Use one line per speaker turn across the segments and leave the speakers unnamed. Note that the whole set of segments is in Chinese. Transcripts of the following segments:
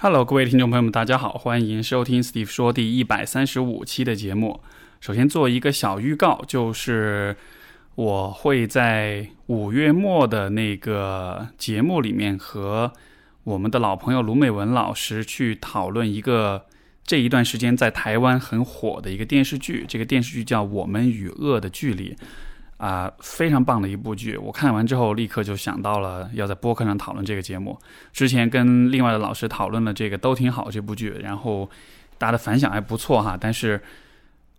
Hello，各位听众朋友们，大家好，欢迎收听 Steve 说第一百三十五期的节目。首先做一个小预告，就是我会在五月末的那个节目里面和我们的老朋友卢美文老师去讨论一个这一段时间在台湾很火的一个电视剧。这个电视剧叫《我们与恶的距离》。啊，非常棒的一部剧！我看完之后立刻就想到了要在播客上讨论这个节目。之前跟另外的老师讨论了这个都挺好这部剧，然后大家的反响还不错哈。但是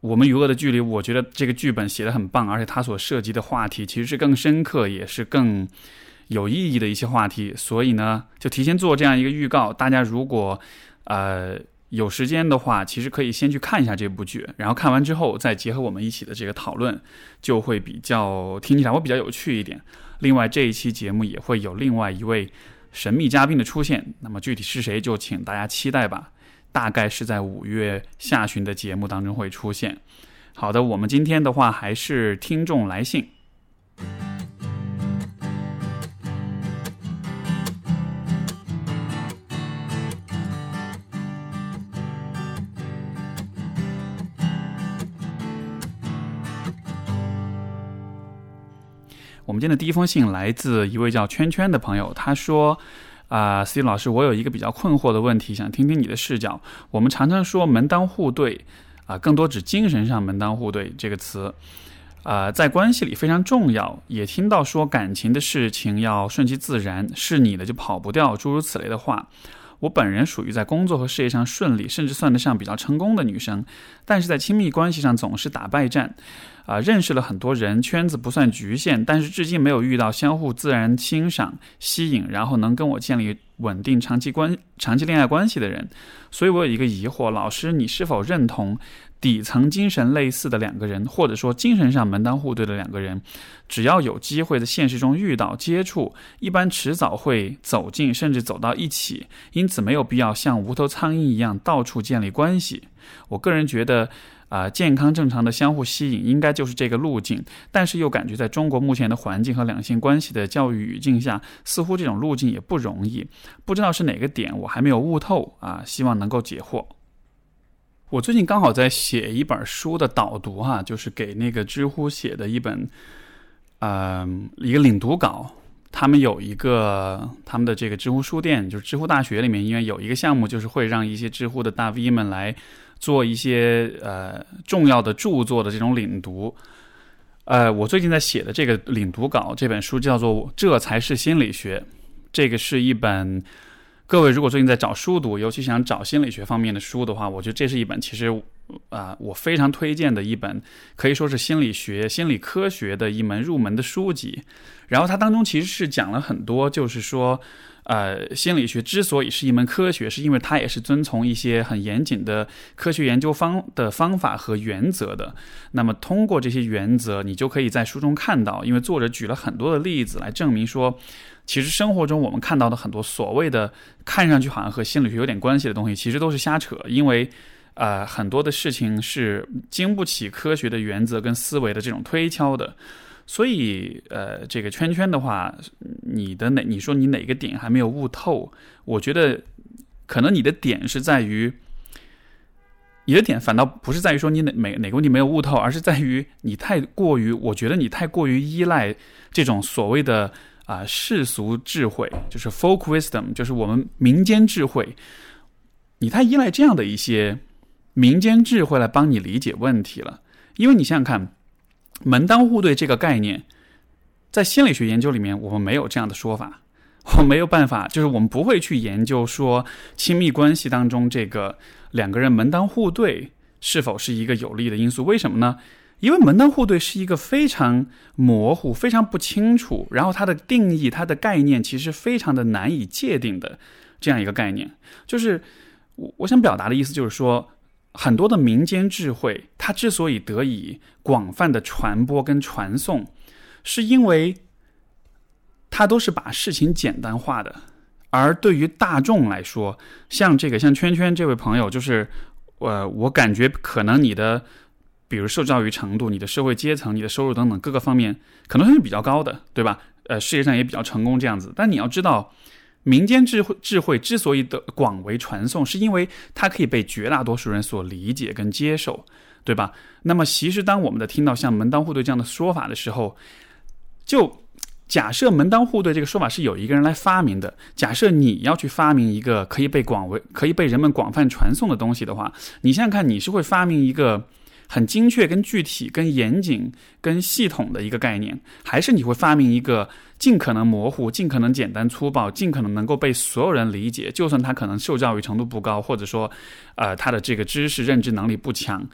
我们与恶的距离，我觉得这个剧本写的很棒，而且它所涉及的话题其实是更深刻，也是更有意义的一些话题。所以呢，就提前做这样一个预告，大家如果呃。有时间的话，其实可以先去看一下这部剧，然后看完之后再结合我们一起的这个讨论，就会比较听起来会比较有趣一点。另外，这一期节目也会有另外一位神秘嘉宾的出现，那么具体是谁，就请大家期待吧。大概是在五月下旬的节目当中会出现。好的，我们今天的话还是听众来信。今天的第一封信来自一位叫圈圈的朋友，他说：“啊，C 老师，我有一个比较困惑的问题，想听听你的视角。我们常常说门当户对，啊，更多指精神上门当户对这个词，啊，在关系里非常重要。也听到说感情的事情要顺其自然，是你的就跑不掉，诸如此类的话。我本人属于在工作和事业上顺利，甚至算得上比较成功的女生，但是在亲密关系上总是打败战。”啊，认识了很多人，圈子不算局限，但是至今没有遇到相互自然欣赏、吸引，然后能跟我建立稳定长期关、长期恋爱关系的人。所以我有一个疑惑，老师，你是否认同底层精神类似的两个人，或者说精神上门当户对的两个人，只要有机会在现实中遇到、接触，一般迟早会走近，甚至走到一起，因此没有必要像无头苍蝇一样到处建立关系。我个人觉得。啊，健康正常的相互吸引应该就是这个路径，但是又感觉在中国目前的环境和两性关系的教育语境下，似乎这种路径也不容易。不知道是哪个点我还没有悟透啊，希望能够解惑。我最近刚好在写一本书的导读哈，就是给那个知乎写的一本，呃，一个领读稿。他们有一个他们的这个知乎书店，就是知乎大学里面，因为有一个项目，就是会让一些知乎的大 V 们来。做一些呃重要的著作的这种领读，呃，我最近在写的这个领读稿，这本书叫做《这才是心理学》，这个是一本各位如果最近在找书读，尤其想找心理学方面的书的话，我觉得这是一本其实啊我非常推荐的一本，可以说是心理学、心理科学的一门入门的书籍。然后它当中其实是讲了很多，就是说。呃，心理学之所以是一门科学，是因为它也是遵从一些很严谨的科学研究方的方法和原则的。那么，通过这些原则，你就可以在书中看到，因为作者举了很多的例子来证明说，其实生活中我们看到的很多所谓的看上去好像和心理学有点关系的东西，其实都是瞎扯。因为，呃，很多的事情是经不起科学的原则跟思维的这种推敲的。所以，呃，这个圈圈的话，你的哪？你说你哪个点还没有悟透？我觉得，可能你的点是在于，你的点反倒不是在于说你哪哪哪个问题没有悟透，而是在于你太过于，我觉得你太过于依赖这种所谓的啊世俗智慧，就是 folk wisdom，就是我们民间智慧，你太依赖这样的一些民间智慧来帮你理解问题了。因为你想想看。门当户对这个概念，在心理学研究里面，我们没有这样的说法。我没有办法，就是我们不会去研究说亲密关系当中这个两个人门当户对是否是一个有利的因素。为什么呢？因为门当户对是一个非常模糊、非常不清楚，然后它的定义、它的概念其实非常的难以界定的这样一个概念。就是我我想表达的意思，就是说。很多的民间智慧，它之所以得以广泛的传播跟传送，是因为它都是把事情简单化的。而对于大众来说，像这个像圈圈这位朋友，就是呃，我感觉可能你的，比如受教育程度、你的社会阶层、你的收入等等各个方面，可能是比较高的，对吧？呃，事业上也比较成功这样子。但你要知道，民间智慧智慧之所以的广为传颂，是因为它可以被绝大多数人所理解跟接受，对吧？那么，其实当我们的听到像门当户对这样的说法的时候，就假设门当户对这个说法是有一个人来发明的，假设你要去发明一个可以被广为可以被人们广泛传颂的东西的话，你想想看，你是会发明一个。很精确、跟具体、跟严谨、跟系统的一个概念，还是你会发明一个尽可能模糊、尽可能简单粗暴、尽可能能够被所有人理解，就算他可能受教育程度不高，或者说，呃，他的这个知识认知能力不强，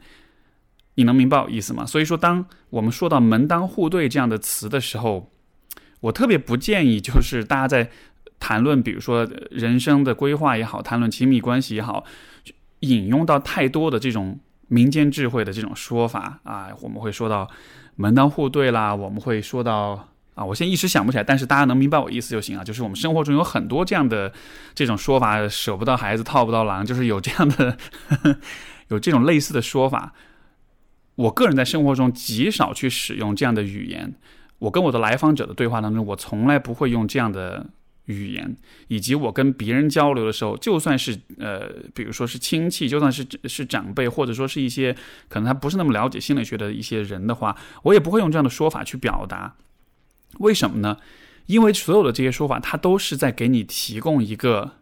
你能明白我意思吗？所以说，当我们说到门当户对这样的词的时候，我特别不建议，就是大家在谈论，比如说人生的规划也好，谈论亲密关系也好，引用到太多的这种。民间智慧的这种说法啊，我们会说到门当户对啦，我们会说到啊，我现在一时想不起来，但是大家能明白我意思就行啊。就是我们生活中有很多这样的这种说法，舍不到孩子套不到狼，就是有这样的呵呵 有这种类似的说法。我个人在生活中极少去使用这样的语言，我跟我的来访者的对话当中，我从来不会用这样的。语言，以及我跟别人交流的时候，就算是呃，比如说是亲戚，就算是是长辈，或者说是一些可能他不是那么了解心理学的一些人的话，我也不会用这样的说法去表达。为什么呢？因为所有的这些说法，它都是在给你提供一个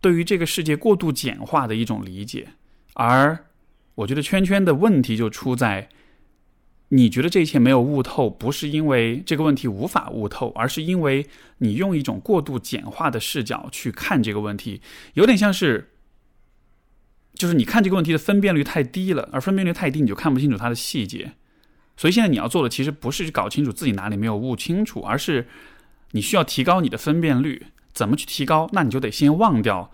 对于这个世界过度简化的一种理解。而我觉得圈圈的问题就出在。你觉得这一切没有悟透，不是因为这个问题无法悟透，而是因为你用一种过度简化的视角去看这个问题，有点像是，就是你看这个问题的分辨率太低了，而分辨率太低，你就看不清楚它的细节。所以现在你要做的其实不是去搞清楚自己哪里没有悟清楚，而是你需要提高你的分辨率。怎么去提高？那你就得先忘掉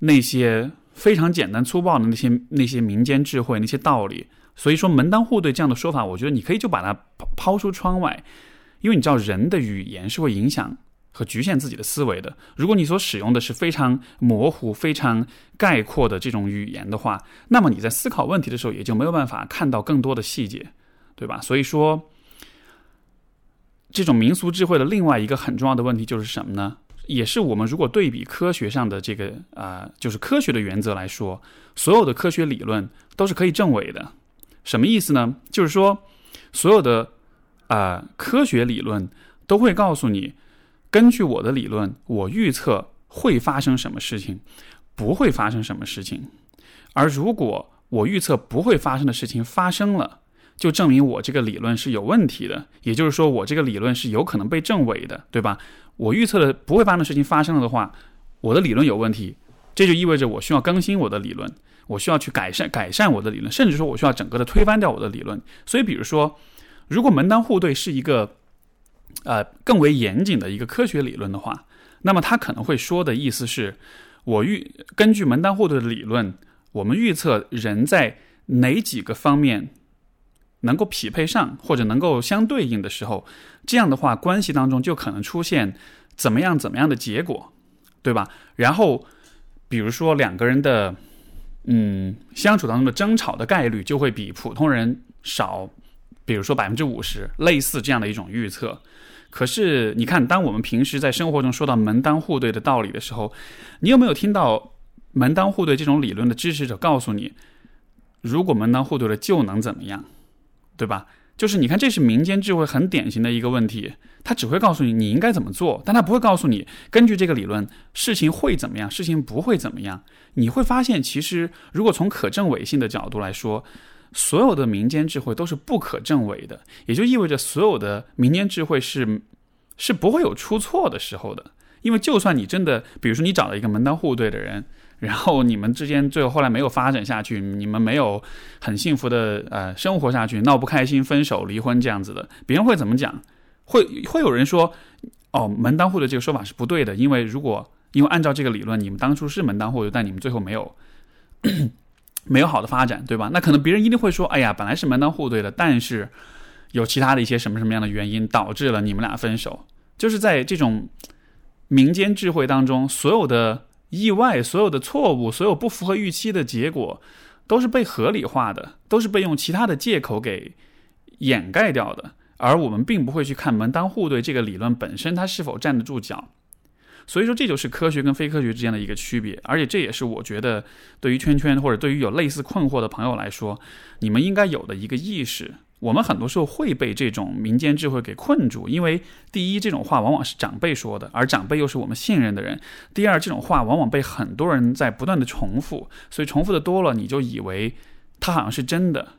那些非常简单粗暴的那些那些民间智慧那些道理。所以说门当户对这样的说法，我觉得你可以就把它抛抛出窗外，因为你知道人的语言是会影响和局限自己的思维的。如果你所使用的是非常模糊、非常概括的这种语言的话，那么你在思考问题的时候也就没有办法看到更多的细节，对吧？所以说，这种民俗智慧的另外一个很重要的问题就是什么呢？也是我们如果对比科学上的这个啊，就是科学的原则来说，所有的科学理论都是可以证伪的。什么意思呢？就是说，所有的啊科学理论都会告诉你，根据我的理论，我预测会发生什么事情，不会发生什么事情。而如果我预测不会发生的事情发生了，就证明我这个理论是有问题的。也就是说，我这个理论是有可能被证伪的，对吧？我预测的不会发生的事情发生了的话，我的理论有问题，这就意味着我需要更新我的理论。我需要去改善改善我的理论，甚至说我需要整个的推翻掉我的理论。所以，比如说，如果门当户对是一个呃更为严谨的一个科学理论的话，那么他可能会说的意思是：我预根据门当户对的理论，我们预测人在哪几个方面能够匹配上或者能够相对应的时候，这样的话关系当中就可能出现怎么样怎么样的结果，对吧？然后，比如说两个人的。嗯，相处当中的争吵的概率就会比普通人少，比如说百分之五十，类似这样的一种预测。可是你看，当我们平时在生活中说到门当户对的道理的时候，你有没有听到门当户对这种理论的支持者告诉你，如果门当户对了就能怎么样，对吧？就是你看，这是民间智慧很典型的一个问题，他只会告诉你你应该怎么做，但他不会告诉你根据这个理论事情会怎么样，事情不会怎么样。你会发现，其实如果从可证伪性的角度来说，所有的民间智慧都是不可证伪的，也就意味着所有的民间智慧是是不会有出错的时候的。因为就算你真的，比如说你找了一个门当户对的人。然后你们之间最后后来没有发展下去，你们没有很幸福的呃生活下去，闹不开心，分手离婚这样子的，别人会怎么讲？会会有人说，哦，门当户对这个说法是不对的，因为如果因为按照这个理论，你们当初是门当户对，但你们最后没有 没有好的发展，对吧？那可能别人一定会说，哎呀，本来是门当户对的，但是有其他的一些什么什么样的原因导致了你们俩分手，就是在这种民间智慧当中，所有的。意外，所有的错误，所有不符合预期的结果，都是被合理化的，都是被用其他的借口给掩盖掉的。而我们并不会去看门当户对这个理论本身它是否站得住脚。所以说，这就是科学跟非科学之间的一个区别。而且，这也是我觉得对于圈圈或者对于有类似困惑的朋友来说，你们应该有的一个意识。我们很多时候会被这种民间智慧给困住，因为第一，这种话往往是长辈说的，而长辈又是我们信任的人；第二，这种话往往被很多人在不断的重复，所以重复的多了，你就以为它好像是真的。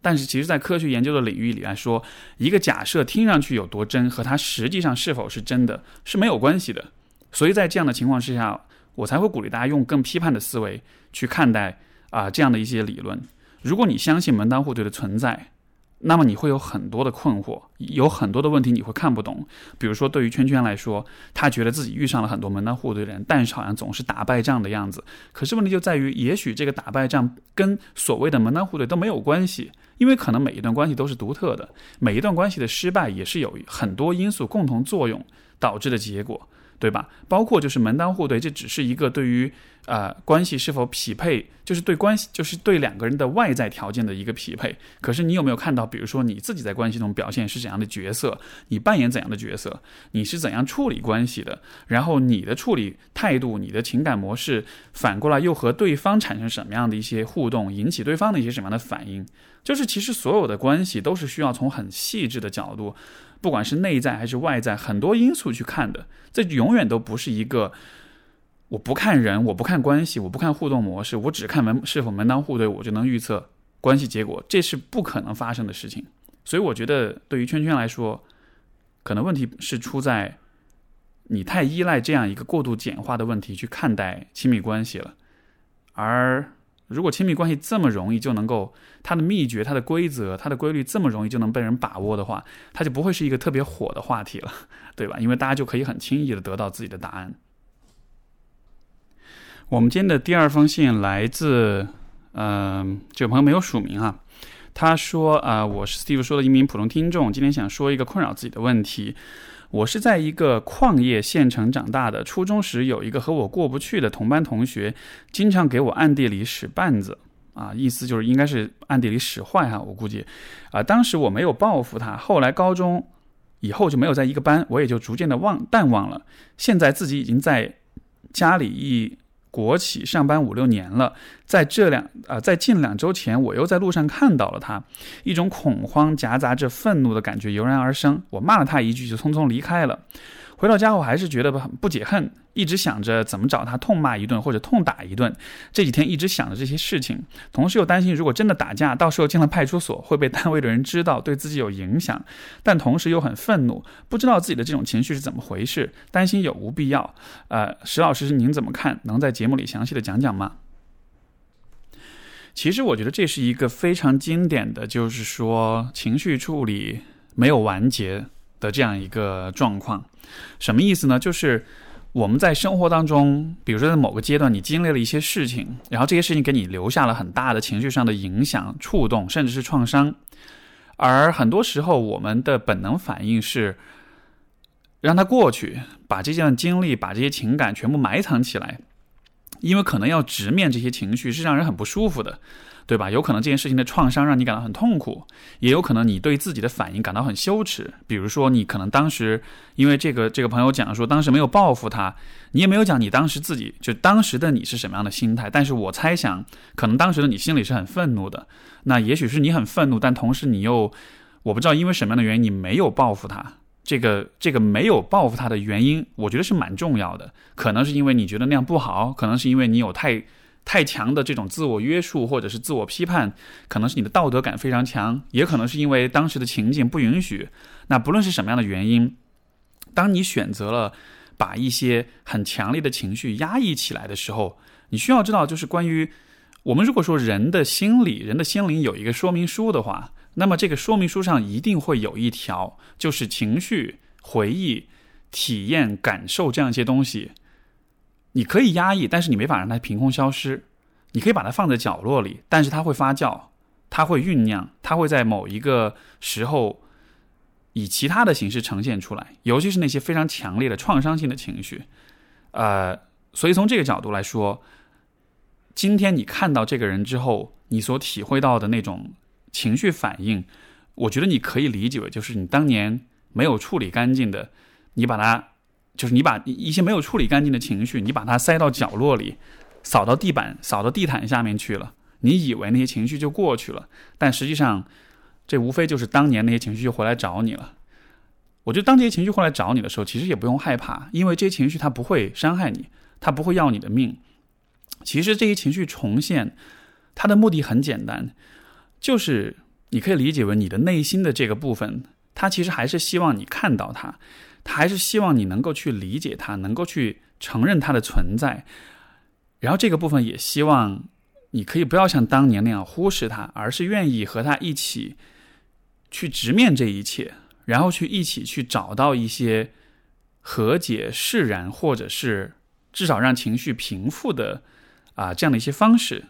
但是，其实，在科学研究的领域里来说，一个假设听上去有多真，和它实际上是否是真的是没有关系的。所以在这样的情况之下，我才会鼓励大家用更批判的思维去看待啊这样的一些理论。如果你相信门当户对的存在，那么你会有很多的困惑，有很多的问题你会看不懂。比如说，对于圈圈来说，他觉得自己遇上了很多门当户对的人，但是好像总是打败仗的样子。可是问题就在于，也许这个打败仗跟所谓的门当户对都没有关系，因为可能每一段关系都是独特的，每一段关系的失败也是有很多因素共同作用导致的结果。对吧？包括就是门当户对，这只是一个对于呃关系是否匹配，就是对关系，就是对两个人的外在条件的一个匹配。可是你有没有看到，比如说你自己在关系中表现是怎样的角色，你扮演怎样的角色，你是怎样处理关系的？然后你的处理态度、你的情感模式，反过来又和对方产生什么样的一些互动，引起对方的一些什么样的反应？就是其实所有的关系都是需要从很细致的角度。不管是内在还是外在，很多因素去看的，这永远都不是一个。我不看人，我不看关系，我不看互动模式，我只看门是否门当户对，我就能预测关系结果，这是不可能发生的事情。所以我觉得，对于圈圈来说，可能问题是出在你太依赖这样一个过度简化的问题去看待亲密关系了，而。如果亲密关系这么容易就能够，它的秘诀、它的规则、它的规律这么容易就能被人把握的话，它就不会是一个特别火的话题了，对吧？因为大家就可以很轻易的得到自己的答案。我们今天的第二封信来自，嗯，这位朋友没有署名啊，他说啊，我是 Steve 说的一名普通听众，今天想说一个困扰自己的问题。我是在一个矿业县城长大的。初中时有一个和我过不去的同班同学，经常给我暗地里使绊子，啊，意思就是应该是暗地里使坏哈，我估计，啊，当时我没有报复他。后来高中以后就没有在一个班，我也就逐渐的忘淡忘了。现在自己已经在家里一。国企上班五六年了，在这两啊，在近两周前，我又在路上看到了他，一种恐慌夹杂着愤怒的感觉油然而生。我骂了他一句，就匆匆离开了。回到家后，还是觉得很不解恨，一直想着怎么找他痛骂一顿或者痛打一顿。这几天一直想着这些事情，同时又担心如果真的打架，到时候进了派出所会被单位的人知道，对自己有影响。但同时又很愤怒，不知道自己的这种情绪是怎么回事，担心有无必要。呃，石老师您怎么看？能在节目里详细的讲讲吗？其实我觉得这是一个非常经典的就是说情绪处理没有完结的这样一个状况。什么意思呢？就是我们在生活当中，比如说在某个阶段，你经历了一些事情，然后这些事情给你留下了很大的情绪上的影响、触动，甚至是创伤。而很多时候，我们的本能反应是让它过去，把这段经历、把这些情感全部埋藏起来，因为可能要直面这些情绪是让人很不舒服的。对吧？有可能这件事情的创伤让你感到很痛苦，也有可能你对自己的反应感到很羞耻。比如说，你可能当时因为这个这个朋友讲说，当时没有报复他，你也没有讲你当时自己就当时的你是什么样的心态。但是我猜想，可能当时的你心里是很愤怒的。那也许是你很愤怒，但同时你又我不知道因为什么样的原因你没有报复他。这个这个没有报复他的原因，我觉得是蛮重要的。可能是因为你觉得那样不好，可能是因为你有太。太强的这种自我约束或者是自我批判，可能是你的道德感非常强，也可能是因为当时的情景不允许。那不论是什么样的原因，当你选择了把一些很强烈的情绪压抑起来的时候，你需要知道，就是关于我们如果说人的心理、人的心灵有一个说明书的话，那么这个说明书上一定会有一条，就是情绪、回忆、体验、感受这样一些东西。你可以压抑，但是你没法让它凭空消失。你可以把它放在角落里，但是它会发酵，它会酝酿，它会在某一个时候以其他的形式呈现出来。尤其是那些非常强烈的创伤性的情绪，呃，所以从这个角度来说，今天你看到这个人之后，你所体会到的那种情绪反应，我觉得你可以理解为就是你当年没有处理干净的，你把它。就是你把一些没有处理干净的情绪，你把它塞到角落里，扫到地板、扫到地毯下面去了。你以为那些情绪就过去了，但实际上，这无非就是当年那些情绪就回来找你了。我觉得当这些情绪回来找你的时候，其实也不用害怕，因为这些情绪它不会伤害你，它不会要你的命。其实这些情绪重现，它的目的很简单，就是你可以理解为你的内心的这个部分，它其实还是希望你看到它。还是希望你能够去理解他，能够去承认他的存在，然后这个部分也希望你可以不要像当年那样忽视他，而是愿意和他一起去直面这一切，然后去一起去找到一些和解、释然，或者是至少让情绪平复的啊这样的一些方式。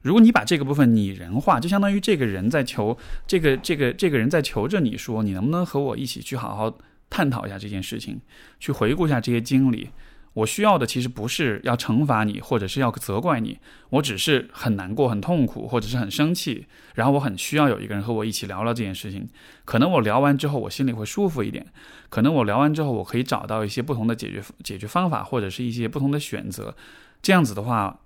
如果你把这个部分拟人化，就相当于这个人在求这个这个这个人在求着你说，你能不能和我一起去好好。探讨一下这件事情，去回顾一下这些经历。我需要的其实不是要惩罚你，或者是要责怪你，我只是很难过、很痛苦，或者是很生气。然后我很需要有一个人和我一起聊聊这件事情。可能我聊完之后，我心里会舒服一点。可能我聊完之后，我可以找到一些不同的解决解决方法，或者是一些不同的选择。这样子的话，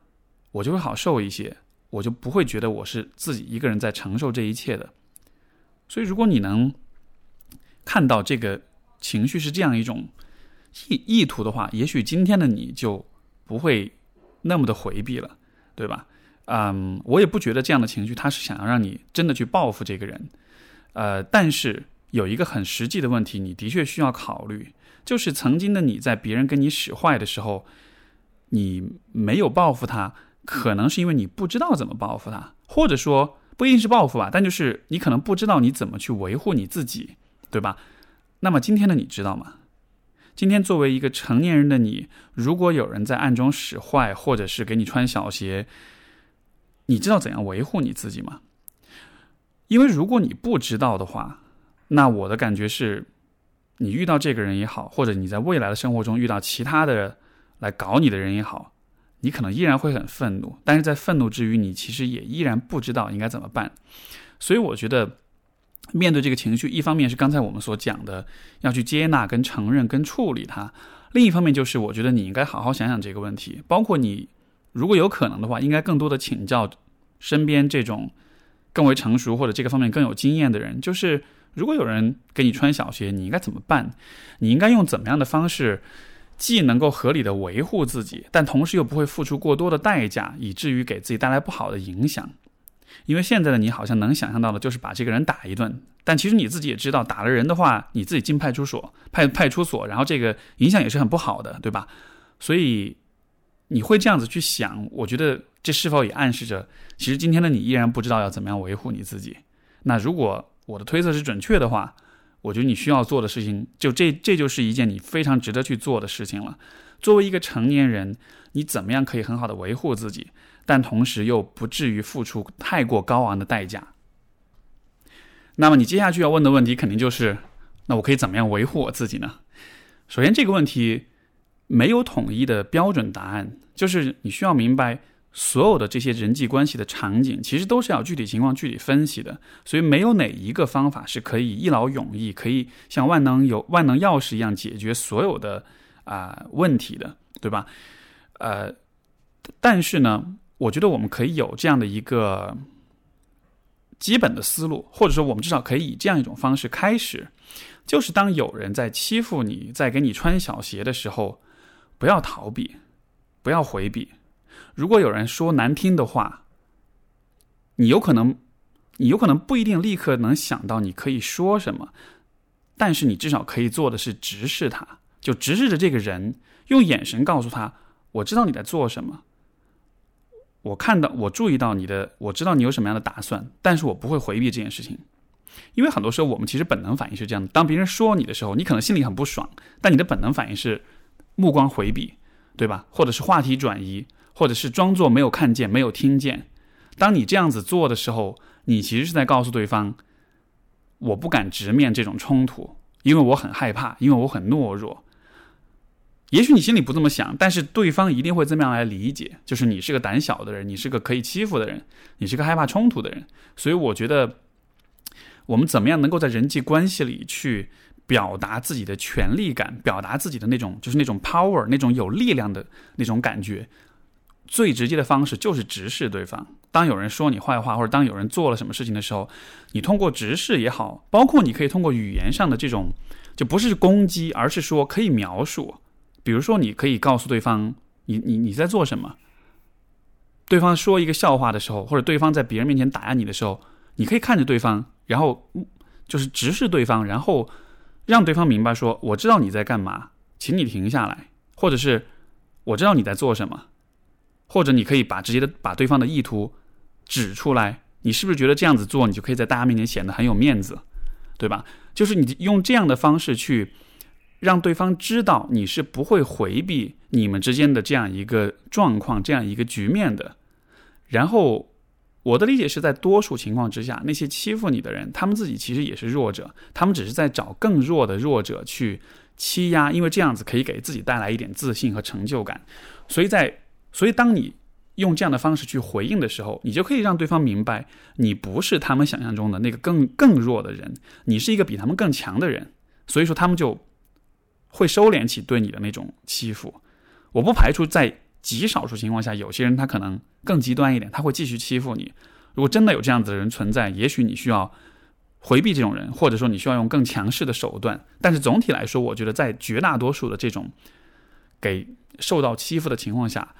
我就会好受一些，我就不会觉得我是自己一个人在承受这一切的。所以，如果你能看到这个。情绪是这样一种意意图的话，也许今天的你就不会那么的回避了，对吧？嗯，我也不觉得这样的情绪他是想要让你真的去报复这个人，呃，但是有一个很实际的问题，你的确需要考虑，就是曾经的你在别人跟你使坏的时候，你没有报复他，可能是因为你不知道怎么报复他，或者说不一定是报复吧，但就是你可能不知道你怎么去维护你自己，对吧？那么今天的你知道吗？今天作为一个成年人的你，如果有人在暗中使坏，或者是给你穿小鞋，你知道怎样维护你自己吗？因为如果你不知道的话，那我的感觉是，你遇到这个人也好，或者你在未来的生活中遇到其他的来搞你的人也好，你可能依然会很愤怒，但是在愤怒之余，你其实也依然不知道应该怎么办。所以我觉得。面对这个情绪，一方面是刚才我们所讲的，要去接纳、跟承认、跟处理它；另一方面就是，我觉得你应该好好想想这个问题。包括你，如果有可能的话，应该更多的请教身边这种更为成熟或者这个方面更有经验的人。就是如果有人给你穿小鞋，你应该怎么办？你应该用怎么样的方式，既能够合理的维护自己，但同时又不会付出过多的代价，以至于给自己带来不好的影响。因为现在的你好像能想象到的，就是把这个人打一顿，但其实你自己也知道，打了人的话，你自己进派出所，派派出所，然后这个影响也是很不好的，对吧？所以你会这样子去想，我觉得这是否也暗示着，其实今天的你依然不知道要怎么样维护你自己？那如果我的推测是准确的话，我觉得你需要做的事情，就这这就是一件你非常值得去做的事情了。作为一个成年人，你怎么样可以很好的维护自己？但同时又不至于付出太过高昂的代价。那么你接下去要问的问题肯定就是：那我可以怎么样维护我自己呢？首先，这个问题没有统一的标准答案，就是你需要明白，所有的这些人际关系的场景其实都是要具体情况具体分析的。所以，没有哪一个方法是可以一劳永逸，可以像万能有万能钥匙一样解决所有的啊问题的，对吧？呃，但是呢？我觉得我们可以有这样的一个基本的思路，或者说我们至少可以以这样一种方式开始，就是当有人在欺负你、在给你穿小鞋的时候，不要逃避，不要回避。如果有人说难听的话，你有可能，你有可能不一定立刻能想到你可以说什么，但是你至少可以做的是直视他，就直视着这个人，用眼神告诉他：“我知道你在做什么。”我看到，我注意到你的，我知道你有什么样的打算，但是我不会回避这件事情，因为很多时候我们其实本能反应是这样的：当别人说你的时候，你可能心里很不爽，但你的本能反应是目光回避，对吧？或者是话题转移，或者是装作没有看见、没有听见。当你这样子做的时候，你其实是在告诉对方，我不敢直面这种冲突，因为我很害怕，因为我很懦弱。也许你心里不这么想，但是对方一定会这么样来理解，就是你是个胆小的人，你是个可以欺负的人，你是个害怕冲突的人。所以我觉得，我们怎么样能够在人际关系里去表达自己的权利感，表达自己的那种就是那种 power，那种有力量的那种感觉。最直接的方式就是直视对方。当有人说你坏话，或者当有人做了什么事情的时候，你通过直视也好，包括你可以通过语言上的这种，就不是攻击，而是说可以描述。比如说，你可以告诉对方，你你你在做什么。对方说一个笑话的时候，或者对方在别人面前打压你的时候，你可以看着对方，然后就是直视对方，然后让对方明白说：“我知道你在干嘛，请你停下来。”或者是“我知道你在做什么。”或者你可以把直接的把对方的意图指出来，你是不是觉得这样子做，你就可以在大家面前显得很有面子，对吧？就是你用这样的方式去让对方知道你是不会回避你们之间的这样一个状况、这样一个局面的。然后我的理解是在多数情况之下，那些欺负你的人，他们自己其实也是弱者，他们只是在找更弱的弱者去欺压，因为这样子可以给自己带来一点自信和成就感，所以在。所以，当你用这样的方式去回应的时候，你就可以让对方明白，你不是他们想象中的那个更更弱的人，你是一个比他们更强的人。所以说，他们就会收敛起对你的那种欺负。我不排除在极少数情况下，有些人他可能更极端一点，他会继续欺负你。如果真的有这样子的人存在，也许你需要回避这种人，或者说你需要用更强势的手段。但是总体来说，我觉得在绝大多数的这种给受到欺负的情况下，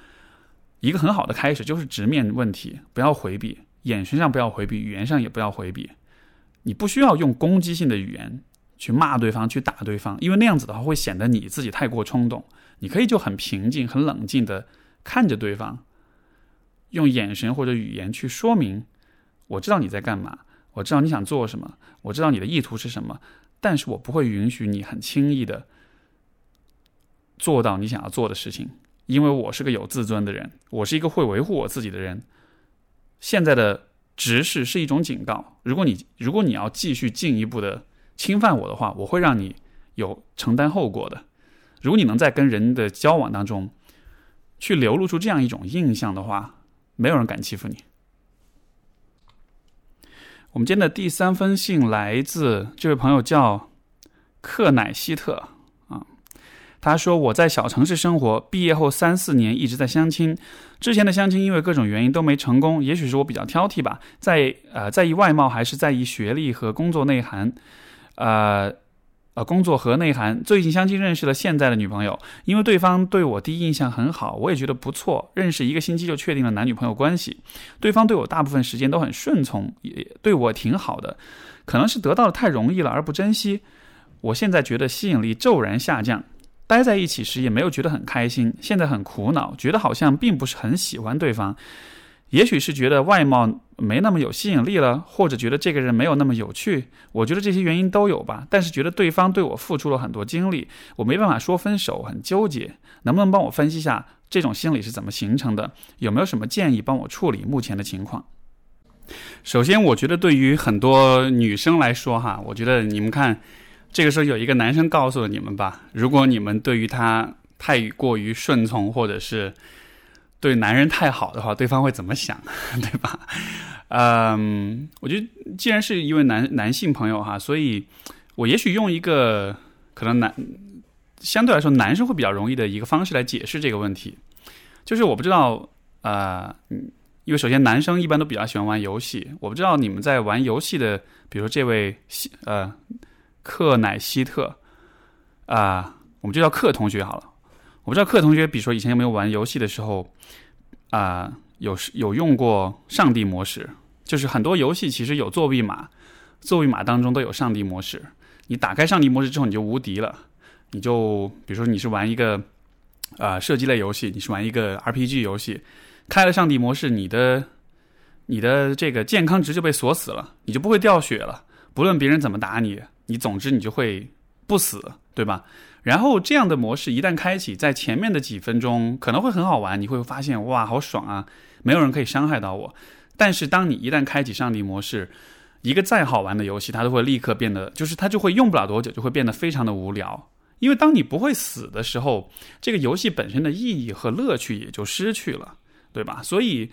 一个很好的开始就是直面问题，不要回避，眼神上不要回避，语言上也不要回避。你不需要用攻击性的语言去骂对方、去打对方，因为那样子的话会显得你自己太过冲动。你可以就很平静、很冷静的看着对方，用眼神或者语言去说明：我知道你在干嘛，我知道你想做什么，我知道你的意图是什么，但是我不会允许你很轻易的做到你想要做的事情。因为我是个有自尊的人，我是一个会维护我自己的人。现在的直视是一种警告，如果你如果你要继续进一步的侵犯我的话，我会让你有承担后果的。如果你能在跟人的交往当中去流露出这样一种印象的话，没有人敢欺负你。我们今天的第三封信来自这位朋友叫克乃希特啊。他说：“我在小城市生活，毕业后三四年一直在相亲。之前的相亲因为各种原因都没成功，也许是我比较挑剔吧，在呃在意外貌还是在意学历和工作内涵，呃呃工作和内涵。最近相亲认识了现在的女朋友，因为对方对我第一印象很好，我也觉得不错。认识一个星期就确定了男女朋友关系。对方对我大部分时间都很顺从，也对我挺好的。可能是得到的太容易了而不珍惜。我现在觉得吸引力骤然下降。”待在一起时也没有觉得很开心，现在很苦恼，觉得好像并不是很喜欢对方。也许是觉得外貌没那么有吸引力了，或者觉得这个人没有那么有趣。我觉得这些原因都有吧。但是觉得对方对我付出了很多精力，我没办法说分手，很纠结。能不能帮我分析一下这种心理是怎么形成的？有没有什么建议帮我处理目前的情况？首先，我觉得对于很多女生来说，哈，我觉得你们看。这个时候有一个男生告诉了你们吧，如果你们对于他太过于顺从，或者是对男人太好的话，对方会怎么想，对吧？嗯，我觉得既然是一位男男性朋友哈，所以我也许用一个可能男相对来说男生会比较容易的一个方式来解释这个问题，就是我不知道啊，因为首先男生一般都比较喜欢玩游戏，我不知道你们在玩游戏的，比如说这位西呃。克乃希特，啊，我们就叫克同学好了。我不知道克同学，比如说以前有没有玩游戏的时候，啊，有有用过上帝模式，就是很多游戏其实有作弊码，作弊码当中都有上帝模式。你打开上帝模式之后，你就无敌了。你就比如说你是玩一个啊射击类游戏，你是玩一个 RPG 游戏，开了上帝模式，你的你的这个健康值就被锁死了，你就不会掉血了，不论别人怎么打你。你总之你就会不死，对吧？然后这样的模式一旦开启，在前面的几分钟可能会很好玩，你会发现哇，好爽啊！没有人可以伤害到我。但是当你一旦开启上帝模式，一个再好玩的游戏，它都会立刻变得，就是它就会用不了多久，就会变得非常的无聊。因为当你不会死的时候，这个游戏本身的意义和乐趣也就失去了，对吧？所以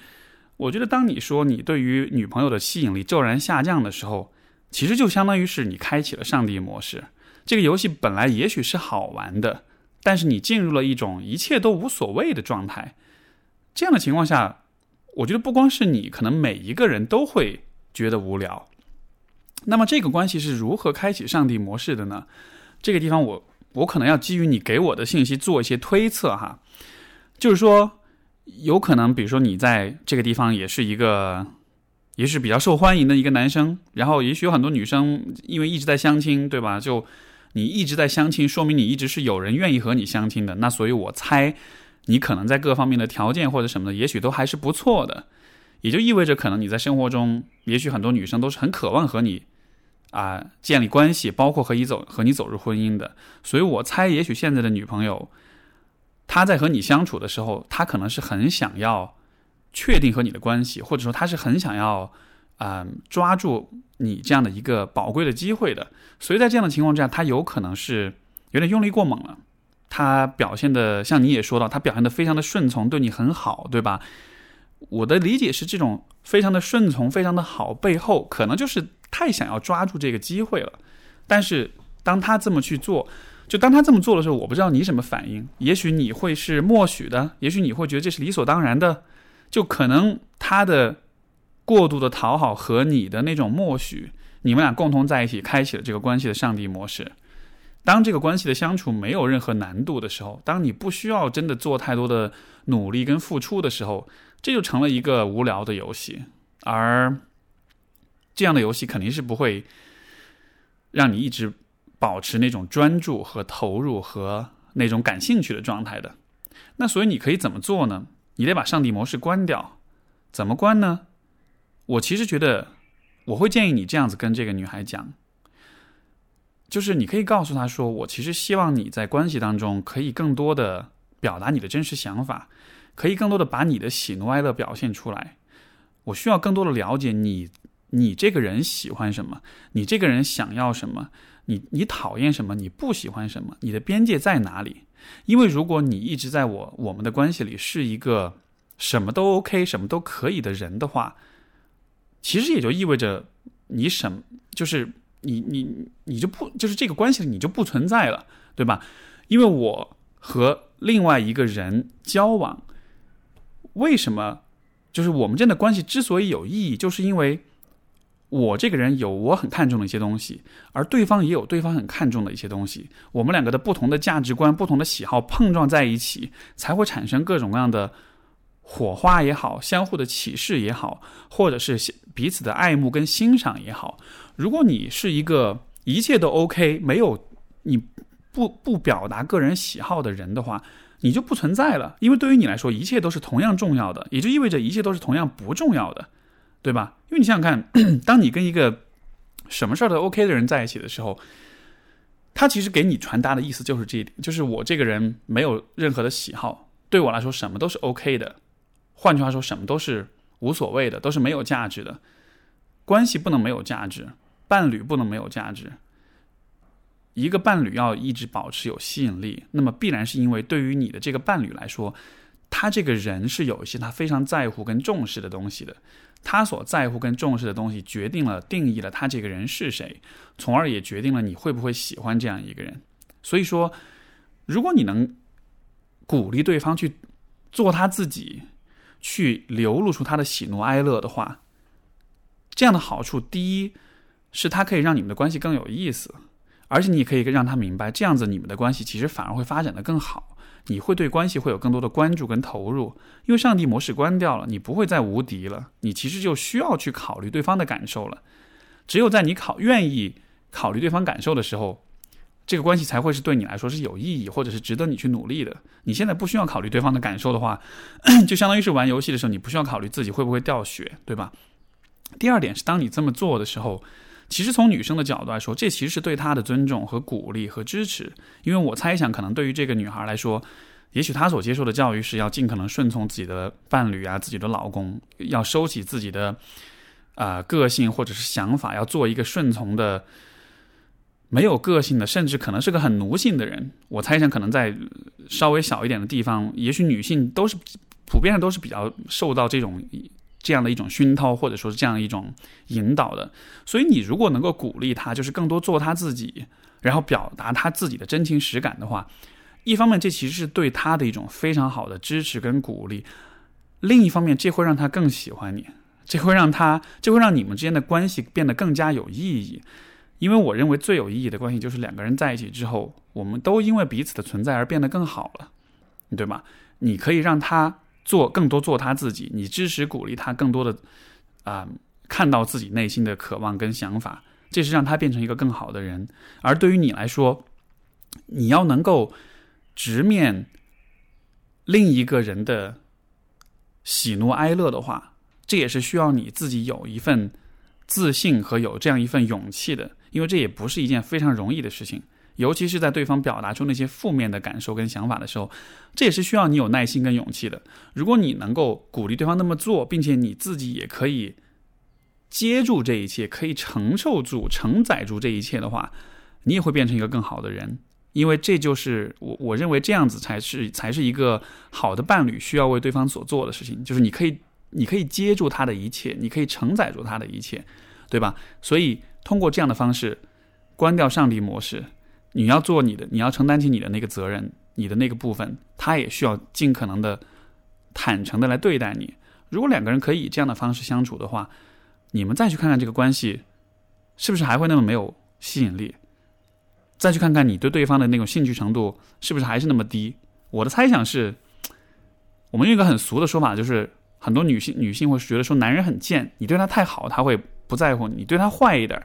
我觉得，当你说你对于女朋友的吸引力骤然下降的时候，其实就相当于是你开启了上帝模式，这个游戏本来也许是好玩的，但是你进入了一种一切都无所谓的状态。这样的情况下，我觉得不光是你，可能每一个人都会觉得无聊。那么这个关系是如何开启上帝模式的呢？这个地方我我可能要基于你给我的信息做一些推测哈，就是说有可能，比如说你在这个地方也是一个。也是比较受欢迎的一个男生，然后也许有很多女生因为一直在相亲，对吧？就你一直在相亲，说明你一直是有人愿意和你相亲的。那所以我猜，你可能在各方面的条件或者什么的，也许都还是不错的。也就意味着，可能你在生活中，也许很多女生都是很渴望和你啊建立关系，包括和你走和你走入婚姻的。所以我猜，也许现在的女朋友，她在和你相处的时候，她可能是很想要。确定和你的关系，或者说她是很想要，嗯，抓住你这样的一个宝贵的机会的，所以在这样的情况之下，他有可能是有点用力过猛了。他表现的像你也说到，他表现的非常的顺从，对你很好，对吧？我的理解是，这种非常的顺从、非常的好背后，可能就是太想要抓住这个机会了。但是当他这么去做，就当他这么做的时候，我不知道你什么反应。也许你会是默许的，也许你会觉得这是理所当然的。就可能他的过度的讨好和你的那种默许，你们俩共同在一起开启了这个关系的上帝模式。当这个关系的相处没有任何难度的时候，当你不需要真的做太多的努力跟付出的时候，这就成了一个无聊的游戏。而这样的游戏肯定是不会让你一直保持那种专注和投入和那种感兴趣的状态的。那所以你可以怎么做呢？你得把上帝模式关掉，怎么关呢？我其实觉得，我会建议你这样子跟这个女孩讲，就是你可以告诉她说，我其实希望你在关系当中可以更多的表达你的真实想法，可以更多的把你的喜怒哀乐表现出来。我需要更多的了解你，你这个人喜欢什么，你这个人想要什么，你你讨厌什么，你不喜欢什么，你的边界在哪里？因为如果你一直在我我们的关系里是一个什么都 OK、什么都可以的人的话，其实也就意味着你什就是你你你就不就是这个关系你就不存在了，对吧？因为我和另外一个人交往，为什么就是我们这样的关系之所以有意义，就是因为。我这个人有我很看重的一些东西，而对方也有对方很看重的一些东西。我们两个的不同的价值观、不同的喜好碰撞在一起，才会产生各种各样的火花也好，相互的启示也好，或者是彼此的爱慕跟欣赏也好。如果你是一个一切都 OK，没有你不不表达个人喜好的人的话，你就不存在了。因为对于你来说，一切都是同样重要的，也就意味着一切都是同样不重要的。对吧？因为你想想看，当你跟一个什么事儿都 OK 的人在一起的时候，他其实给你传达的意思就是这一点：，就是我这个人没有任何的喜好，对我来说什么都是 OK 的。换句话说，什么都是无所谓的，都是没有价值的。关系不能没有价值，伴侣不能没有价值。一个伴侣要一直保持有吸引力，那么必然是因为对于你的这个伴侣来说，他这个人是有一些他非常在乎跟重视的东西的。他所在乎跟重视的东西，决定了定义了他这个人是谁，从而也决定了你会不会喜欢这样一个人。所以说，如果你能鼓励对方去做他自己，去流露出他的喜怒哀乐的话，这样的好处，第一是他可以让你们的关系更有意思，而且你可以让他明白，这样子你们的关系其实反而会发展的更好。你会对关系会有更多的关注跟投入，因为上帝模式关掉了，你不会再无敌了。你其实就需要去考虑对方的感受了。只有在你考愿意考虑对方感受的时候，这个关系才会是对你来说是有意义或者是值得你去努力的。你现在不需要考虑对方的感受的话，就相当于是玩游戏的时候，你不需要考虑自己会不会掉血，对吧？第二点是，当你这么做的时候。其实从女生的角度来说，这其实是对她的尊重和鼓励和支持。因为我猜想，可能对于这个女孩来说，也许她所接受的教育是要尽可能顺从自己的伴侣啊，自己的老公，要收起自己的啊个性或者是想法，要做一个顺从的、没有个性的，甚至可能是个很奴性的人。我猜想，可能在稍微小一点的地方，也许女性都是普遍上都是比较受到这种。这样的一种熏陶，或者说是这样一种引导的，所以你如果能够鼓励她，就是更多做他自己，然后表达他自己的真情实感的话，一方面这其实是对他的一种非常好的支持跟鼓励，另一方面这会让他更喜欢你，这会让他，这会让你们之间的关系变得更加有意义。因为我认为最有意义的关系就是两个人在一起之后，我们都因为彼此的存在而变得更好了，对吧？你可以让他做更多做他自己，你支持鼓励他更多的啊，看到自己内心的渴望跟想法，这是让他变成一个更好的人。而对于你来说，你要能够直面另一个人的喜怒哀乐的话，这也是需要你自己有一份自信和有这样一份勇气的。因为这也不是一件非常容易的事情，尤其是在对方表达出那些负面的感受跟想法的时候，这也是需要你有耐心跟勇气的。如果你能够鼓励对方那么做，并且你自己也可以接住这一切，可以承受住、承载住这一切的话，你也会变成一个更好的人。因为这就是我我认为这样子才是才是一个好的伴侣需要为对方所做的事情，就是你可以你可以接住他的一切，你可以承载住他的一切，对吧？所以。通过这样的方式，关掉上帝模式，你要做你的，你要承担起你的那个责任，你的那个部分，他也需要尽可能的坦诚的来对待你。如果两个人可以以这样的方式相处的话，你们再去看看这个关系，是不是还会那么没有吸引力？再去看看你对对方的那种兴趣程度是不是还是那么低？我的猜想是，我们用一个很俗的说法，就是很多女性女性会觉得说男人很贱，你对他太好，他会。不在乎你对他坏一点，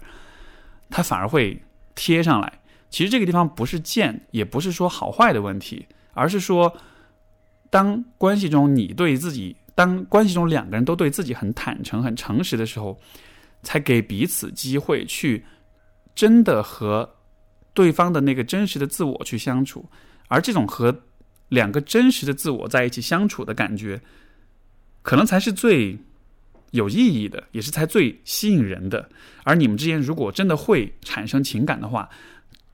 他反而会贴上来。其实这个地方不是贱，也不是说好坏的问题，而是说，当关系中你对自己，当关系中两个人都对自己很坦诚、很诚实的时候，才给彼此机会去真的和对方的那个真实的自我去相处。而这种和两个真实的自我在一起相处的感觉，可能才是最。有意义的，也是才最吸引人的。而你们之间如果真的会产生情感的话，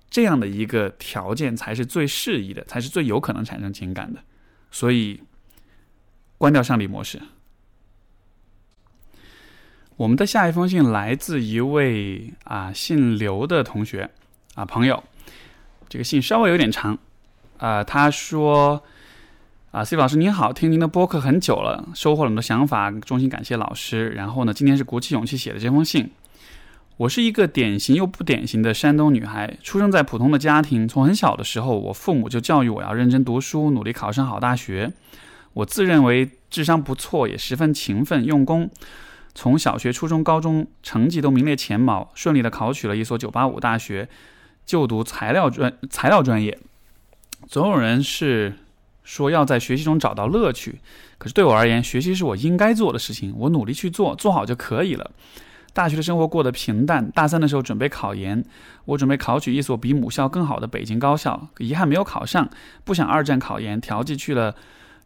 这样的一个条件才是最适宜的，才是最有可能产生情感的。所以，关掉上帝模式。我们的下一封信来自一位啊姓刘的同学啊朋友，这个信稍微有点长啊，他说。啊，C 老师您好，听您的播客很久了，收获了很多想法，衷心感谢老师。然后呢，今天是鼓起勇气写的这封信。我是一个典型又不典型的山东女孩，出生在普通的家庭。从很小的时候，我父母就教育我要认真读书，努力考上好大学。我自认为智商不错，也十分勤奋用功。从小学、初中、高中成绩都名列前茅，顺利的考取了一所985大学，就读材料专材料专业。总有人是。说要在学习中找到乐趣，可是对我而言，学习是我应该做的事情，我努力去做，做好就可以了。大学的生活过得平淡，大三的时候准备考研，我准备考取一所比母校更好的北京高校，遗憾没有考上。不想二战考研，调剂去了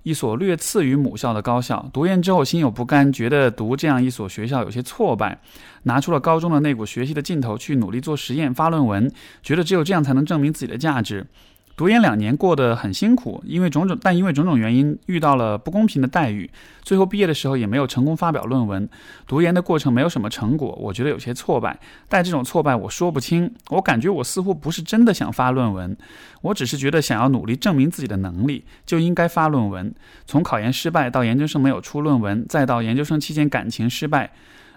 一所略次于母校的高校。读研之后心有不甘，觉得读这样一所学校有些挫败，拿出了高中的那股学习的劲头去努力做实验、发论文，觉得只有这样才能证明自己的价值。读研两年过得很辛苦，因为种种，但因为种种原因遇到了不公平的待遇，最后毕业的时候也没有成功发表论文。读研的过程没有什么成果，我觉得有些挫败。但这种挫败我说不清，我感觉我似乎不是真的想发论文，我只是觉得想要努力证明自己的能力，就应该发论文。从考研失败到研究生没有出论文，再到研究生期间感情失败，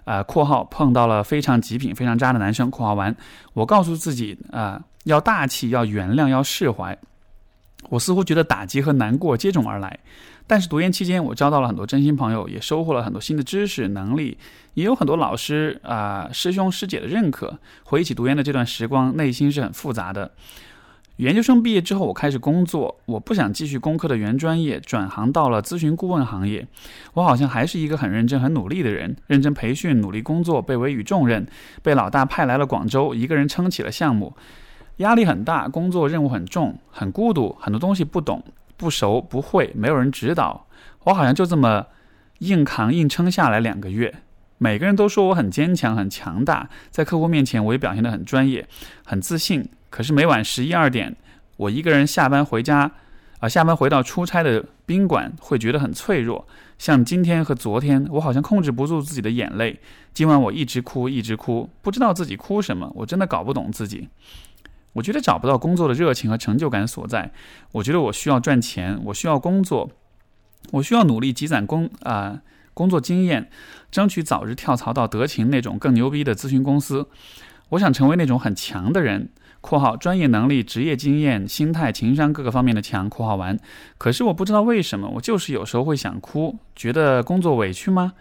啊（括号碰到了非常极品、非常渣的男生）（括号完），我告诉自己啊。要大气，要原谅，要释怀。我似乎觉得打击和难过接踵而来，但是读研期间，我交到了很多真心朋友，也收获了很多新的知识能力，也有很多老师啊师兄师姐的认可。回忆起读研的这段时光，内心是很复杂的。研究生毕业之后，我开始工作，我不想继续工科的原专业，转行到了咨询顾问行业。我好像还是一个很认真、很努力的人，认真培训，努力工作，被委以重任，被老大派来了广州，一个人撑起了项目。压力很大，工作任务很重，很孤独，很多东西不懂、不熟、不会，没有人指导。我好像就这么硬扛硬撑下来两个月。每个人都说我很坚强、很强大，在客户面前我也表现得很专业、很自信。可是每晚十一二点，我一个人下班回家，啊，下班回到出差的宾馆，会觉得很脆弱。像今天和昨天，我好像控制不住自己的眼泪。今晚我一直哭，一直哭，不知道自己哭什么，我真的搞不懂自己。我觉得找不到工作的热情和成就感所在。我觉得我需要赚钱，我需要工作，我需要努力积攒工啊工作经验，争取早日跳槽到德勤那种更牛逼的咨询公司。我想成为那种很强的人。括号专业能力、职业经验、心态、情商各个方面的强。括号完。可是我不知道为什么，我就是有时候会想哭，觉得工作委屈吗？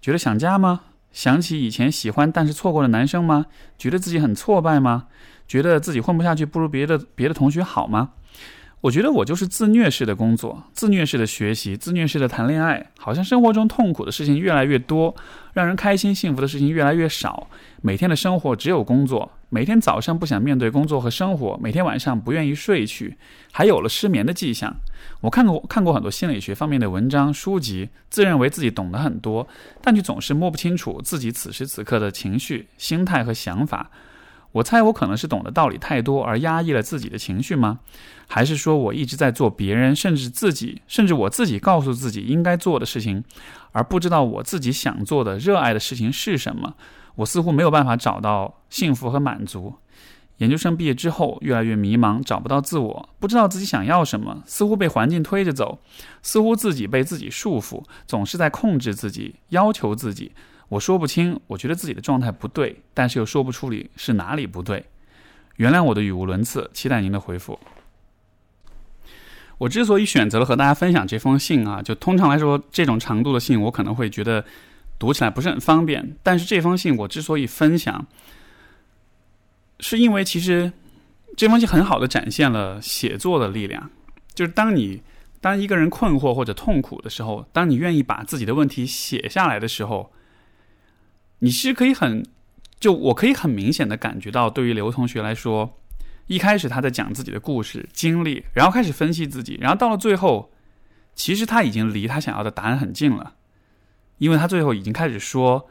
觉得想家吗？想起以前喜欢但是错过的男生吗？觉得自己很挫败吗？觉得自己混不下去，不如别的别的同学好吗？我觉得我就是自虐式的工作，自虐式的学习，自虐式的谈恋爱，好像生活中痛苦的事情越来越多，让人开心幸福的事情越来越少。每天的生活只有工作，每天早上不想面对工作和生活，每天晚上不愿意睡去，还有了失眠的迹象。我看过看过很多心理学方面的文章书籍，自认为自己懂得很多，但却总是摸不清楚自己此时此刻的情绪、心态和想法。我猜我可能是懂得道理太多而压抑了自己的情绪吗？还是说我一直在做别人甚至自己甚至我自己告诉自己应该做的事情，而不知道我自己想做的热爱的事情是什么？我似乎没有办法找到幸福和满足。研究生毕业之后，越来越迷茫，找不到自我，不知道自己想要什么，似乎被环境推着走，似乎自己被自己束缚，总是在控制自己，要求自己。我说不清，我觉得自己的状态不对，但是又说不出理是哪里不对。原谅我的语无伦次，期待您的回复。我之所以选择了和大家分享这封信啊，就通常来说，这种长度的信我可能会觉得读起来不是很方便。但是这封信我之所以分享，是因为其实这封信很好的展现了写作的力量。就是当你当一个人困惑或者痛苦的时候，当你愿意把自己的问题写下来的时候。你其实可以很，就我可以很明显的感觉到，对于刘同学来说，一开始他在讲自己的故事经历，然后开始分析自己，然后到了最后，其实他已经离他想要的答案很近了，因为他最后已经开始说，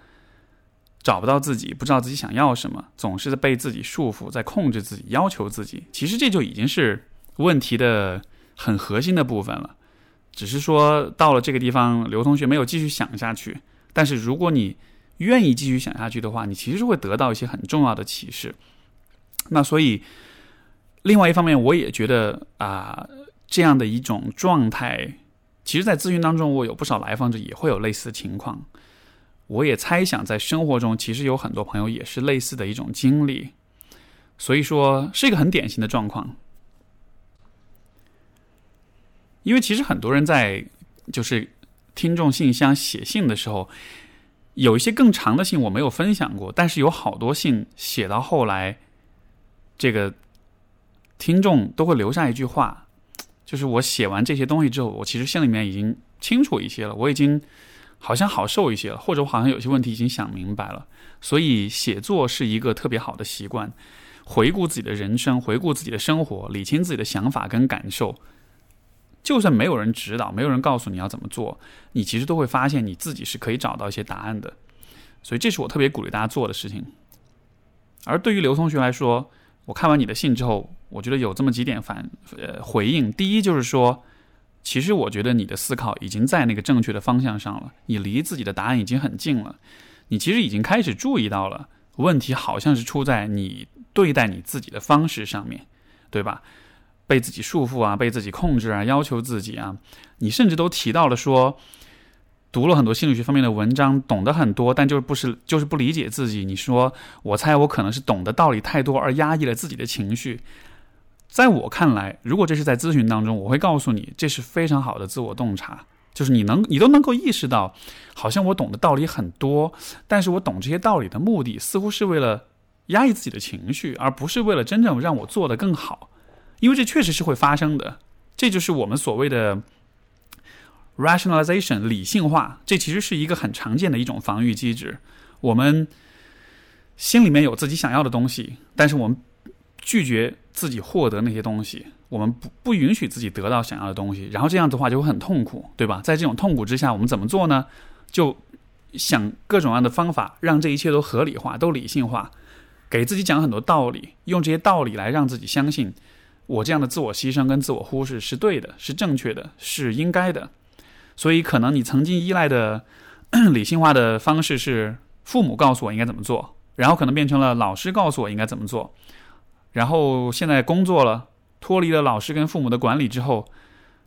找不到自己，不知道自己想要什么，总是被自己束缚，在控制自己，要求自己。其实这就已经是问题的很核心的部分了，只是说到了这个地方，刘同学没有继续想下去。但是如果你愿意继续想下去的话，你其实会得到一些很重要的启示。那所以，另外一方面，我也觉得啊，这样的一种状态，其实，在咨询当中，我有不少来访者也会有类似的情况。我也猜想，在生活中，其实有很多朋友也是类似的一种经历。所以说，是一个很典型的状况。因为其实很多人在就是听众信箱写信的时候。有一些更长的信我没有分享过，但是有好多信写到后来，这个听众都会留下一句话，就是我写完这些东西之后，我其实心里面已经清楚一些了，我已经好像好受一些了，或者我好像有些问题已经想明白了。所以写作是一个特别好的习惯，回顾自己的人生，回顾自己的生活，理清自己的想法跟感受。就算没有人指导，没有人告诉你要怎么做，你其实都会发现你自己是可以找到一些答案的。所以，这是我特别鼓励大家做的事情。而对于刘同学来说，我看完你的信之后，我觉得有这么几点反呃回应。第一就是说，其实我觉得你的思考已经在那个正确的方向上了，你离自己的答案已经很近了。你其实已经开始注意到了问题，好像是出在你对待你自己的方式上面，对吧？被自己束缚啊，被自己控制啊，要求自己啊，你甚至都提到了说，读了很多心理学方面的文章，懂得很多，但就是不是就是不理解自己。你说，我猜我可能是懂得道理太多而压抑了自己的情绪。在我看来，如果这是在咨询当中，我会告诉你，这是非常好的自我洞察，就是你能你都能够意识到，好像我懂的道理很多，但是我懂这些道理的目的似乎是为了压抑自己的情绪，而不是为了真正让我做得更好。因为这确实是会发生的，这就是我们所谓的 rationalization 理性化。这其实是一个很常见的一种防御机制。我们心里面有自己想要的东西，但是我们拒绝自己获得那些东西，我们不不允许自己得到想要的东西。然后这样的话就会很痛苦，对吧？在这种痛苦之下，我们怎么做呢？就想各种各样的方法，让这一切都合理化、都理性化，给自己讲很多道理，用这些道理来让自己相信。我这样的自我牺牲跟自我忽视是对的，是正确的，是应该的。所以，可能你曾经依赖的 理性化的方式是父母告诉我应该怎么做，然后可能变成了老师告诉我应该怎么做，然后现在工作了，脱离了老师跟父母的管理之后，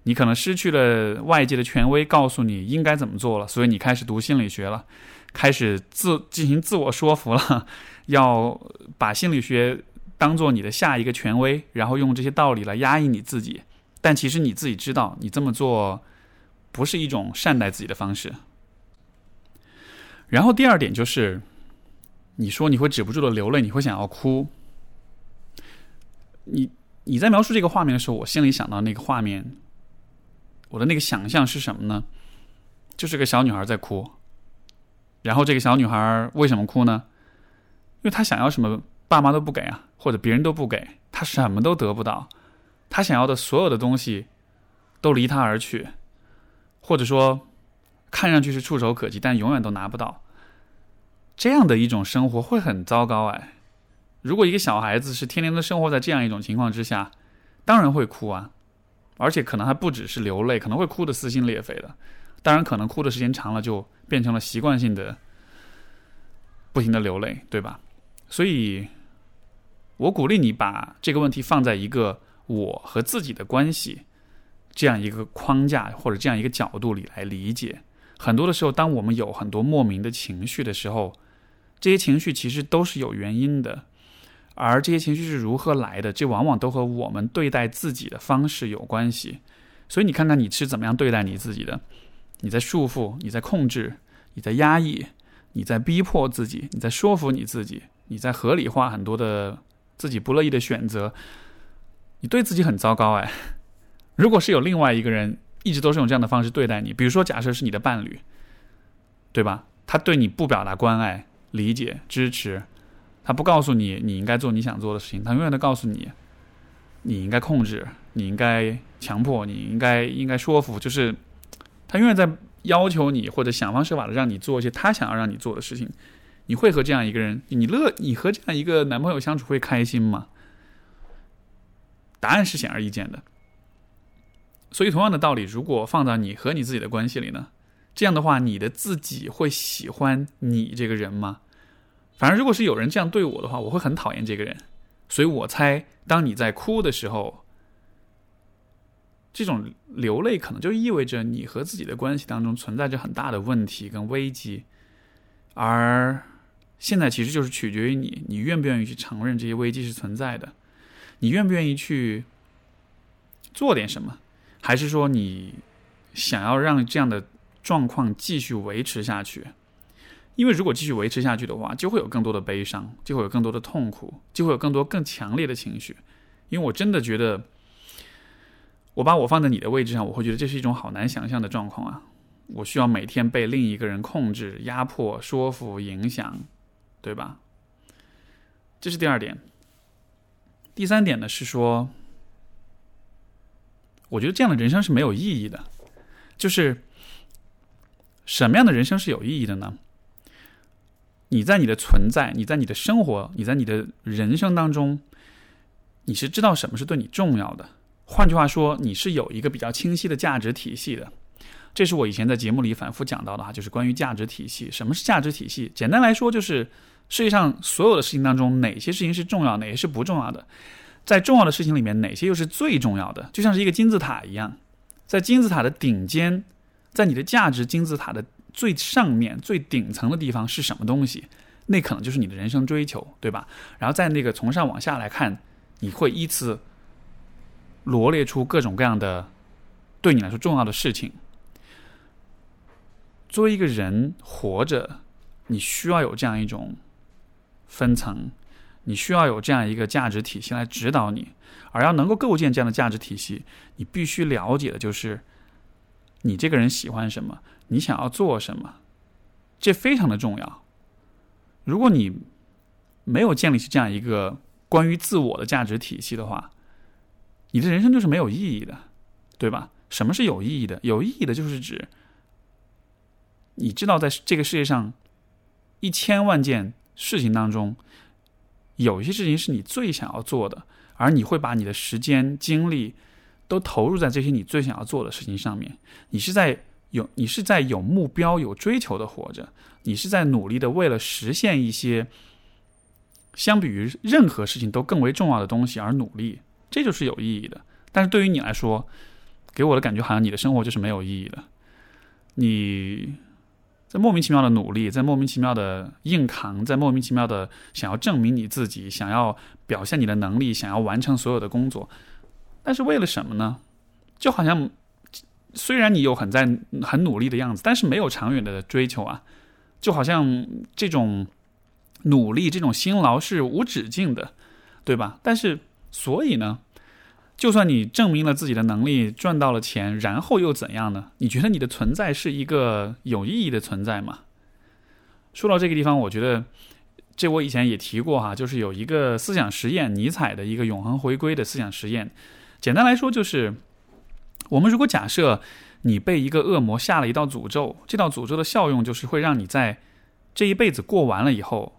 你可能失去了外界的权威告诉你应该怎么做了，所以你开始读心理学了，开始自进行自我说服了，要把心理学当做你的下一个权威，然后用这些道理来压抑你自己。但其实你自己知道，你这么做不是一种善待自己的方式。然后第二点就是，你说你会止不住的流泪，你会想要哭。你你在描述这个画面的时候，我心里想到那个画面，我的那个想象是什么呢？就是个小女孩在哭，然后这个小女孩为什么哭呢？因为她想要什么，爸妈都不给啊，或者别人都不给，他什么都得不到，他想要的所有的东西都离他而去，或者说看上去是触手可及，但永远都拿不到。这样的一种生活会很糟糕哎。如果一个小孩子是天天都生活在这样一种情况之下，当然会哭啊，而且可能还不只是流泪，可能会哭得撕心裂肺的。当然，可能哭的时间长了，就变成了习惯性的不停的流泪，对吧？所以，我鼓励你把这个问题放在一个我和自己的关系这样一个框架或者这样一个角度里来理解。很多的时候，当我们有很多莫名的情绪的时候，这些情绪其实都是有原因的。而这些情绪是如何来的？这往往都和我们对待自己的方式有关系。所以你看看你是怎么样对待你自己的？你在束缚，你在控制，你在压抑，你在逼迫自己，你在说服你自己，你在合理化很多的自己不乐意的选择。你对自己很糟糕哎！如果是有另外一个人一直都是用这样的方式对待你，比如说假设是你的伴侣，对吧？他对你不表达关爱、理解、支持。他不告诉你你应该做你想做的事情，他永远都告诉你，你应该控制，你应该强迫，你应该应该说服，就是他永远在要求你或者想方设法的让你做一些他想要让你做的事情。你会和这样一个人，你乐，你和这样一个男朋友相处会开心吗？答案是显而易见的。所以同样的道理，如果放到你和你自己的关系里呢？这样的话，你的自己会喜欢你这个人吗？反正如果是有人这样对我的话，我会很讨厌这个人。所以我猜，当你在哭的时候，这种流泪可能就意味着你和自己的关系当中存在着很大的问题跟危机。而现在其实就是取决于你，你愿不愿意去承认这些危机是存在的，你愿不愿意去做点什么，还是说你想要让这样的状况继续维持下去？因为如果继续维持下去的话，就会有更多的悲伤，就会有更多的痛苦，就会有更多更强烈的情绪。因为我真的觉得，我把我放在你的位置上，我会觉得这是一种好难想象的状况啊！我需要每天被另一个人控制、压迫、说服、影响，对吧？这是第二点。第三点呢是说，我觉得这样的人生是没有意义的。就是什么样的人生是有意义的呢？你在你的存在，你在你的生活，你在你的人生当中，你是知道什么是对你重要的。换句话说，你是有一个比较清晰的价值体系的。这是我以前在节目里反复讲到的哈，就是关于价值体系。什么是价值体系？简单来说，就是世界上所有的事情当中，哪些事情是重要，哪些是不重要的。在重要的事情里面，哪些又是最重要的？就像是一个金字塔一样，在金字塔的顶尖，在你的价值金字塔的。最上面最顶层的地方是什么东西？那可能就是你的人生追求，对吧？然后在那个从上往下来看，你会依次罗列出各种各样的对你来说重要的事情。作为一个人活着，你需要有这样一种分层，你需要有这样一个价值体系来指导你。而要能够构建这样的价值体系，你必须了解的就是你这个人喜欢什么。你想要做什么？这非常的重要。如果你没有建立起这样一个关于自我的价值体系的话，你的人生就是没有意义的，对吧？什么是有意义的？有意义的就是指你知道，在这个世界上一千万件事情当中，有一些事情是你最想要做的，而你会把你的时间、精力都投入在这些你最想要做的事情上面。你是在。有你是在有目标、有追求的活着，你是在努力的为了实现一些相比于任何事情都更为重要的东西而努力，这就是有意义的。但是对于你来说，给我的感觉好像你的生活就是没有意义的。你在莫名其妙的努力，在莫名其妙的硬扛，在莫名其妙的想要证明你自己，想要表现你的能力，想要完成所有的工作，但是为了什么呢？就好像虽然你有很在很努力的样子，但是没有长远的追求啊，就好像这种。努力这种辛劳是无止境的，对吧？但是，所以呢，就算你证明了自己的能力，赚到了钱，然后又怎样呢？你觉得你的存在是一个有意义的存在吗？说到这个地方，我觉得这我以前也提过哈，就是有一个思想实验，尼采的一个永恒回归的思想实验。简单来说，就是我们如果假设你被一个恶魔下了一道诅咒，这道诅咒的效用就是会让你在这一辈子过完了以后。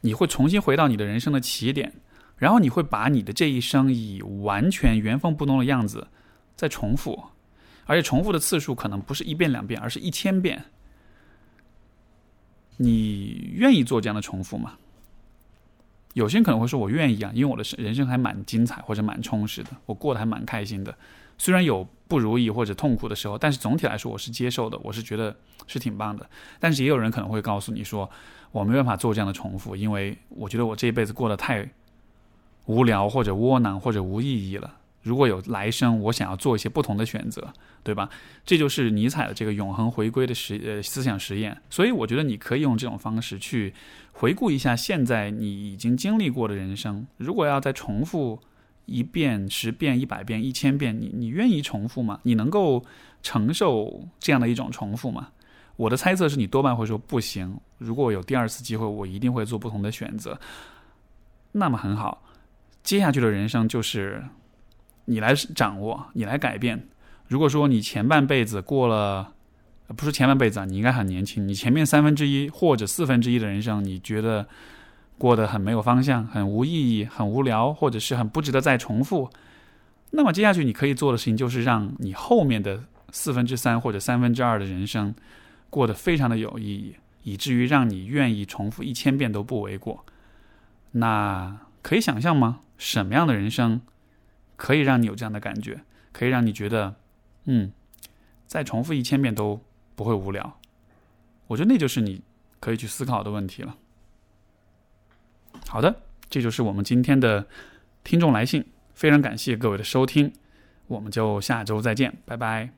你会重新回到你的人生的起点，然后你会把你的这一生以完全原封不动的样子再重复，而且重复的次数可能不是一遍两遍，而是一千遍。你愿意做这样的重复吗？有些人可能会说：“我愿意啊，因为我的人生还蛮精彩或者蛮充实的，我过得还蛮开心的。虽然有不如意或者痛苦的时候，但是总体来说我是接受的，我是觉得是挺棒的。”但是也有人可能会告诉你说。我没办法做这样的重复，因为我觉得我这一辈子过得太无聊或者窝囊或者无意义了。如果有来生，我想要做一些不同的选择，对吧？这就是尼采的这个永恒回归的实呃思想实验。所以我觉得你可以用这种方式去回顾一下现在你已经经历过的人生。如果要再重复一遍、十遍、一百遍、一千遍，你你愿意重复吗？你能够承受这样的一种重复吗？我的猜测是你多半会说不行。如果有第二次机会，我一定会做不同的选择。那么很好，接下去的人生就是你来掌握，你来改变。如果说你前半辈子过了，不是前半辈子啊，你应该很年轻。你前面三分之一或者四分之一的人生，你觉得过得很没有方向、很无意义、很无聊，或者是很不值得再重复，那么接下去你可以做的事情就是让你后面的四分之三或者三分之二的人生。过得非常的有意义，以至于让你愿意重复一千遍都不为过。那可以想象吗？什么样的人生可以让你有这样的感觉？可以让你觉得，嗯，再重复一千遍都不会无聊？我觉得那就是你可以去思考的问题了。好的，这就是我们今天的听众来信，非常感谢各位的收听，我们就下周再见，拜拜。